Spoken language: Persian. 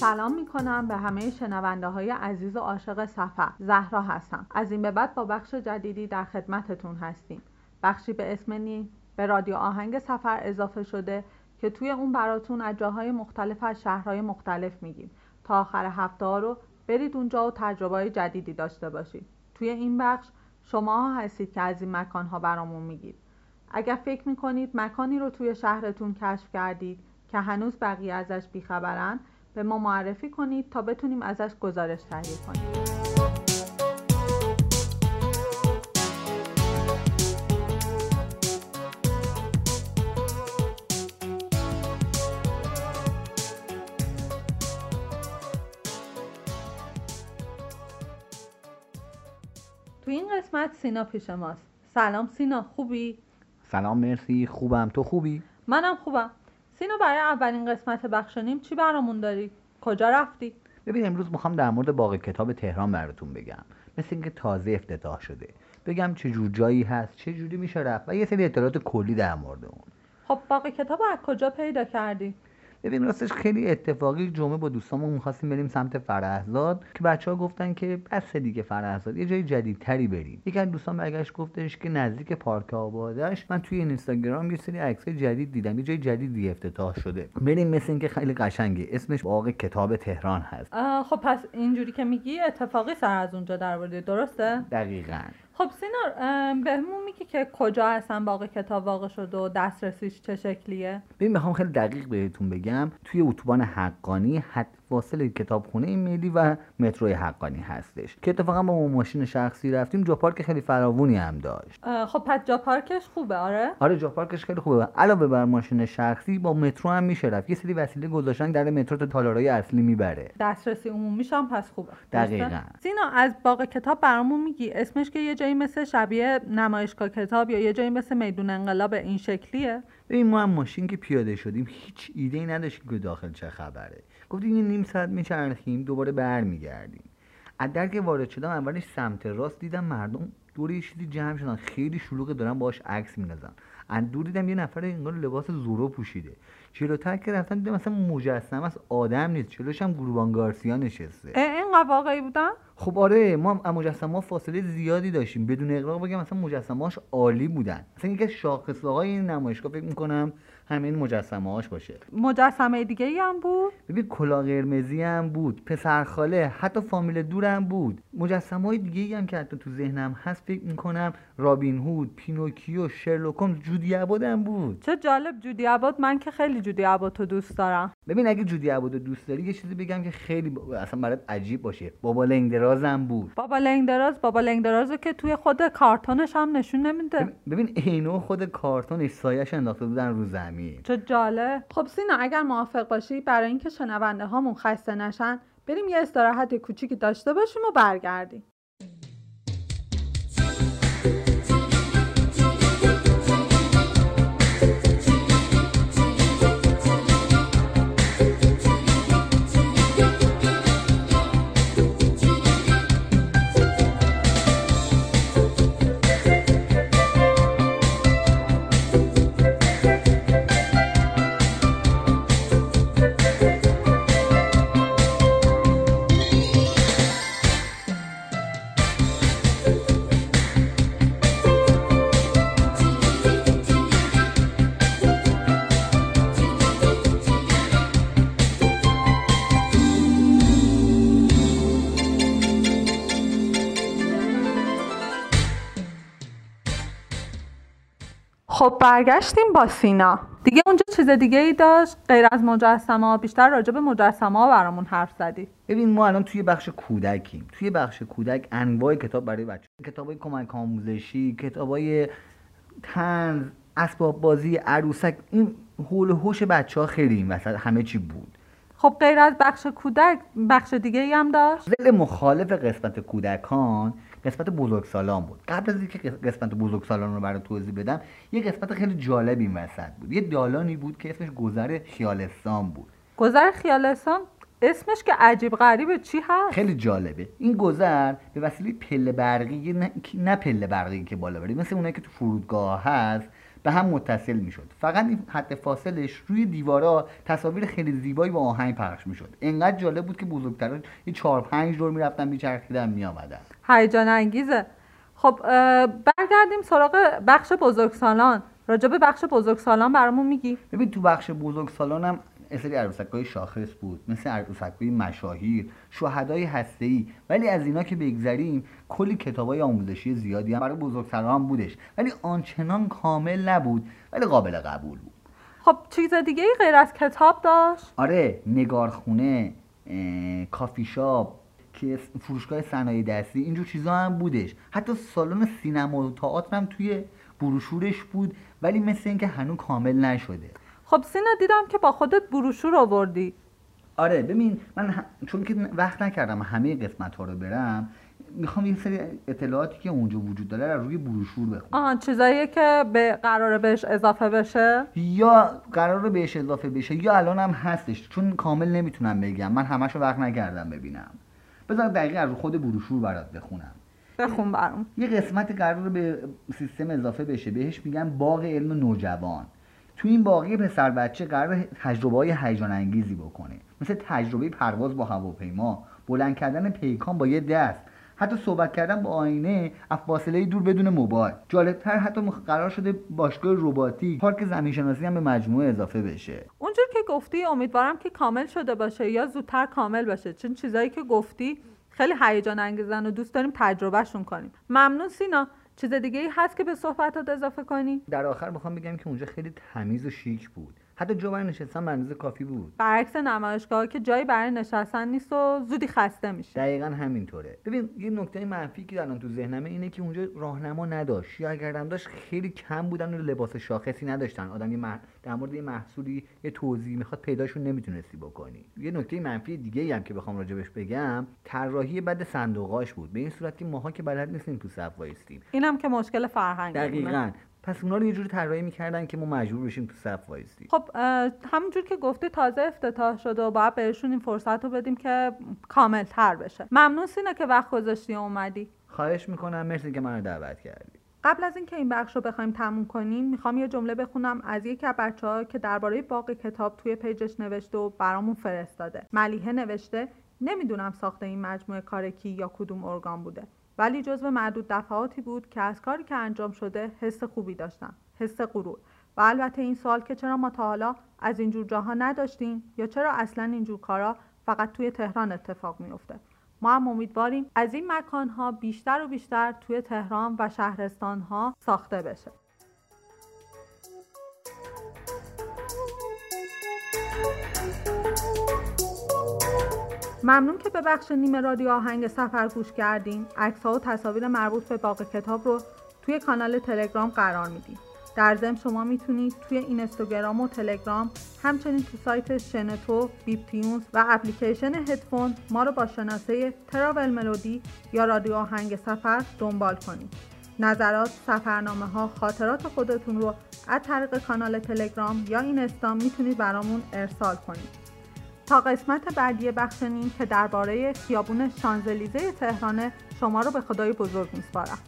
سلام می کنم به همه شنونده های عزیز و عاشق سفر زهرا هستم. از این به بعد با بخش جدیدی در خدمتتون هستیم. بخشی به اسم نی به رادیو آهنگ سفر اضافه شده که توی اون براتون از جاهای مختلف از شهرهای مختلف میگیم. تا آخر هفته ها رو برید اونجا و تجربه های جدیدی داشته باشید. توی این بخش شما ها هستید که از این مکان ها برامون میگید. اگر فکر می‌کنید مکانی رو توی شهرتون کشف کردید که هنوز بقیه ازش بیخبرن به ما معرفی کنید تا بتونیم ازش گزارش تهیه کنیم. تو این قسمت سینا پیش ماست. سلام سینا خوبی؟ سلام مرسی. خوبم. تو خوبی؟ منم خوبم. سینا برای اولین قسمت بخشنیم چی برامون داری؟ کجا رفتی؟ ببین امروز می‌خوام در مورد باغ کتاب تهران براتون بگم مثل اینکه تازه افتتاح شده بگم چه جور جایی هست چه جوری میشه رفت و یه سری اطلاعات کلی در مورد اون خب باغ کتاب از کجا پیدا کردی؟ ببین راستش خیلی اتفاقی جمعه با دوستامون می‌خواستیم بریم سمت فرهزاد که بچه ها گفتن که بس دیگه فرهزاد یه جای جدیدتری بریم. یکی از دوستان برگشت گفتش که نزدیک پارک آبادش. من توی اینستاگرام یه سری عکس جدید دیدم یه جای جدیدی افتتاح شده. بریم مثل اینکه خیلی قشنگه. اسمش باغ کتاب تهران هست. خب پس اینجوری که میگی اتفاقی سر از اونجا در درسته؟ دقیقاً. خب سینار بهمون میگی که کجا اصلا باغ کتاب واقع شده و دسترسیش چه شکلیه؟ ببین می‌خوام خیلی دقیق بهتون بگم. توی اتوبان حقانی حد فاصله کتابخونه ملی و مترو حقانی هستش که اتفاقا با ما ماشین شخصی رفتیم. جا پارک خیلی فراوونی هم داشت. خب پس جا پارکش خوبه؟ آره. آره جا پارکش خیلی خوبه. علاوه بر ماشین شخصی با مترو هم میشه رفت. یه سری وسیله گذاشتن در مترو تا تالارای اصلی می‌بره. دسترسی عمومیش هم پس خوبه. دقیقا. سینا از باغ کتاب برامون میگی. اسمش که یه جایی مثل شبیه نمایشگاه کتاب یا یه جایی مثل میدون انقلاب این شکلیه؟ ببین ما هم ماشین که پیاده شدیم هیچ ایده ای نداشتیم که داخل چه خبره. گفتیم یه نیم ساعت میچرخیم دوباره برمیگردیم. از در که وارد شدم اولش سمت راست دیدم مردم دور یه چیزی جمع شدن. خیلی شلوغه دارن باهاش عکس میندازن. از دور دیدم یه نفر انگار لباس زورو پوشیده. جلوتر که رفتن دیدم مثلا مجسمه از آدم نیست. جلوش هم گروبان گارسیا نشسته. اینقدر واقعی بودن؟ خب آره ما مجسمه فاصله زیادی داشتیم. بدون اقراق بگم مثلا مجسمهاش عالی بودن. مثلا یکی از شاخصه های این نمایشگاه فکر می‌کنم همین مجسمه هاش باشه. مجسمه دیگه ای هم بود؟ ببین کلا قرمزی هم بود پسرخاله حتی فامیل دور هم بود. مجسمه های دیگه ای هم که حتی تو ذهنم هست فکر می‌کنم رابین هود پینوکیو شرلوک جودی عباد هم بود. چه جالب جودی عباد من که خیلی جودی عباد تو دوست دارم. ببین اگه جودی عباد دوست داری یه چیزی بگم که خیلی اصلا برات عجیب باشه. بابا لنگدراز هم بود. بابا لنگدراز بابا لنگدراز که توی خود کارتونش هم نشون نمیده. ببین اینو خود کارتونش سایش انداخته بودن رو زمین. چه جالب. خب سینا اگر موافق باشی برای اینکه شنونده هامون خسته نشن بریم یه استراحت کوچیکی داشته باشیم و برگردیم. خب برگشتیم با سینا. دیگه اونجا چیز دیگه ای داشت؟ غیر از مجسمه ها. بیشتر راجع به مجسمه ها برامون حرف زدی. ببین ما الان توی بخش کودکیم. توی بخش کودک انواع کتاب برای بچه کتابای کمک آموزشی کتابای تنز اسباب بازی عروسک. این حول هوش بچه ها خیلی این وسط همه چی بود. خب غیر از بخش کودک بخش دیگه ای هم داشت؟ مخالف قسمت کودکان قسمت بزرگسالان بود. قبل از اینکه قسمت بزرگسالان رو برای توضیح بدم یه قسمت خیلی جالب این وسط بود. یه دالانی بود که اسمش گذر خیالستان بود. گذر خیالستان؟ اسمش که عجیب غریبه. چی هست؟ خیلی جالبه. این گذر به وسیله پله برقی نه, نه پله برقی که بالا بری مثل اونایی که تو فرودگاه هست به هم متصل می‌شد. فقط این حد فاصلش روی دیوارا تصاویر خیلی زیبایی با آهنگ پخش می‌شد. انقدر جالب بود که بزرگتران یه چهار پنج دور می‌رفتن میچرخیدن میآمدن. هیجان انگیزه. خب برگردیم سراغ بخش بزرگسالان. راجع به بخش بزرگسالان برامون میگی. ببین تو بخش بزرگسالانم یه سری عروسک های شاخص بود مثل عروسک های مشاهیر شهدای هسته ای ولی از اینا که بگذریم کلی کتاب های آموزشی زیادی هم برای بزرگسالان بودش. ولی آنچنان کامل نبود ولی قابل قبول بود. خب چیز دیگه ای غیر از کتاب داشت؟ آره نگارخونه کافی شاپ که فروشگاه صنایع دستی اینجور چیزا هم بودش. حتی سالن سینما و تئاتر هم توی بروشورش بود ولی مثل اینکه هنوز کامل نشده. خب سینا دیدم که با خودت بروشور آوردی. آره ببین من چون که وقت نکردم همه قسمت ها رو برم می‌خوام این سری اطلاعاتی که اونجا وجود داره رو روی بروشور بخونم. آها چیزایی که به قرار بهش اضافه بشه؟ یا قرار بهش اضافه بشه یا الان هم هستش چون کامل نمی‌تونم بگم. من همش وقت نکردم ببینم. بذار دقیقا از خود بروشور برات بخونم. بخون برام. یه قسمت قرار به سیستم اضافه بشه. بهش میگن باغ علم نوجوان. تو این باقی پسر بچه قرار تجربه های هیجان انگیزی بکنه. مثل تجربه پرواز با هواپیما بلند کردن پیکان با یه دست حتی صحبت کردن با آینه از فاصله دور بدون موبایل. جالبتر حتی قرار شده باشگاه رباتیک پارک زمین شناسی هم به مجموعه اضافه بشه. اونجور که گفتی امیدوارم که کامل شده باشه یا زودتر کامل باشه چون چیزایی که گفتی خیلی هیجان انگیزن و دوست داریم تجربهشون کنیم. ممنون سینا. چیز دیگه ای هست که به صحبتات اضافه کنی؟ در آخر می‌خوام بگم که اونجا خیلی تمیز و شیک بود. حتی جا برای نشستن به کافی بود. برعکس نمایشگاه که جایی برای نشستن نیست و زودی خسته میشه. دقیقا همینطوره. ببین یه نکته منفی که الان تو ذهنمه اینه که اونجا راهنما نداشت. یا اگر داشت خیلی کم بودن و لباس شاخصی نداشتن. آدم یه در مورد یه محصولی یه توضیح می‌خواد پیداشون نمی‌تونستی بکنی. یه نکته منفی دیگه هم که بخوام راجبش بگم طراحی بد صندوقاش بود. به این صورت که ماها که بلد نیستیم تو صف وایستیم اینم که مشکل فرهنگ دقیقاً. پس اونا رو یه جوری طراحی می‌کردن که ما مجبور بشیم تو صف وایسی خب همونجور که گفته تازه افتتاح شده و باید بهشون این فرصت رو بدیم که کامل تر بشه. ممنون سینا که وقت گذاشتی اومدی. خواهش می‌کنم. مرسی که منو دعوت کردی. قبل از اینکه این بخش رو بخوایم تموم کنیم می‌خوام یه جمله بخونم از یکی از بچه ها که درباره باغ کتاب توی page ش نوشته و برامون فرستاده. ملیحه نوشته نمی‌دونم ساخته این مجموعه کارکی یا کدوم ارگان بوده. ولی جزو معدود دفعاتی بود که از کاری که انجام شده حس خوبی داشتم حس غرور. و البته این سوال که چرا ما تا حالا از اینجور جاها نداشتیم یا چرا اصلا اینجور کارا فقط توی تهران اتفاق میفته ما هم امیدواریم از این مکانها بیشتر و بیشتر توی تهران و شهرستانها ساخته بشه. ممنون که به بخش نیمه رادیو آهنگ سفر گوش کردین عکس ها و تصاویر مربوط به باقی کتاب رو توی کانال تلگرام قرار میدیم در ضمن شما می‌تونید توی اینستاگرام و تلگرام همچنین تو سایت شنتو، بیپتیونز و اپلیکیشن هدفون ما رو با شناسه تراول ملودی یا رادیو آهنگ سفر دنبال کنید. نظرات، سفرنامه ها، خاطرات خودتون رو از طریق کانال تلگرام یا اینستا می‌تونید برامون ارسال کنید. تا قسمت بعدی بخش نیم که درباره خیابون شانزلیزه تهران شما رو به خدای بزرگ میسپارم.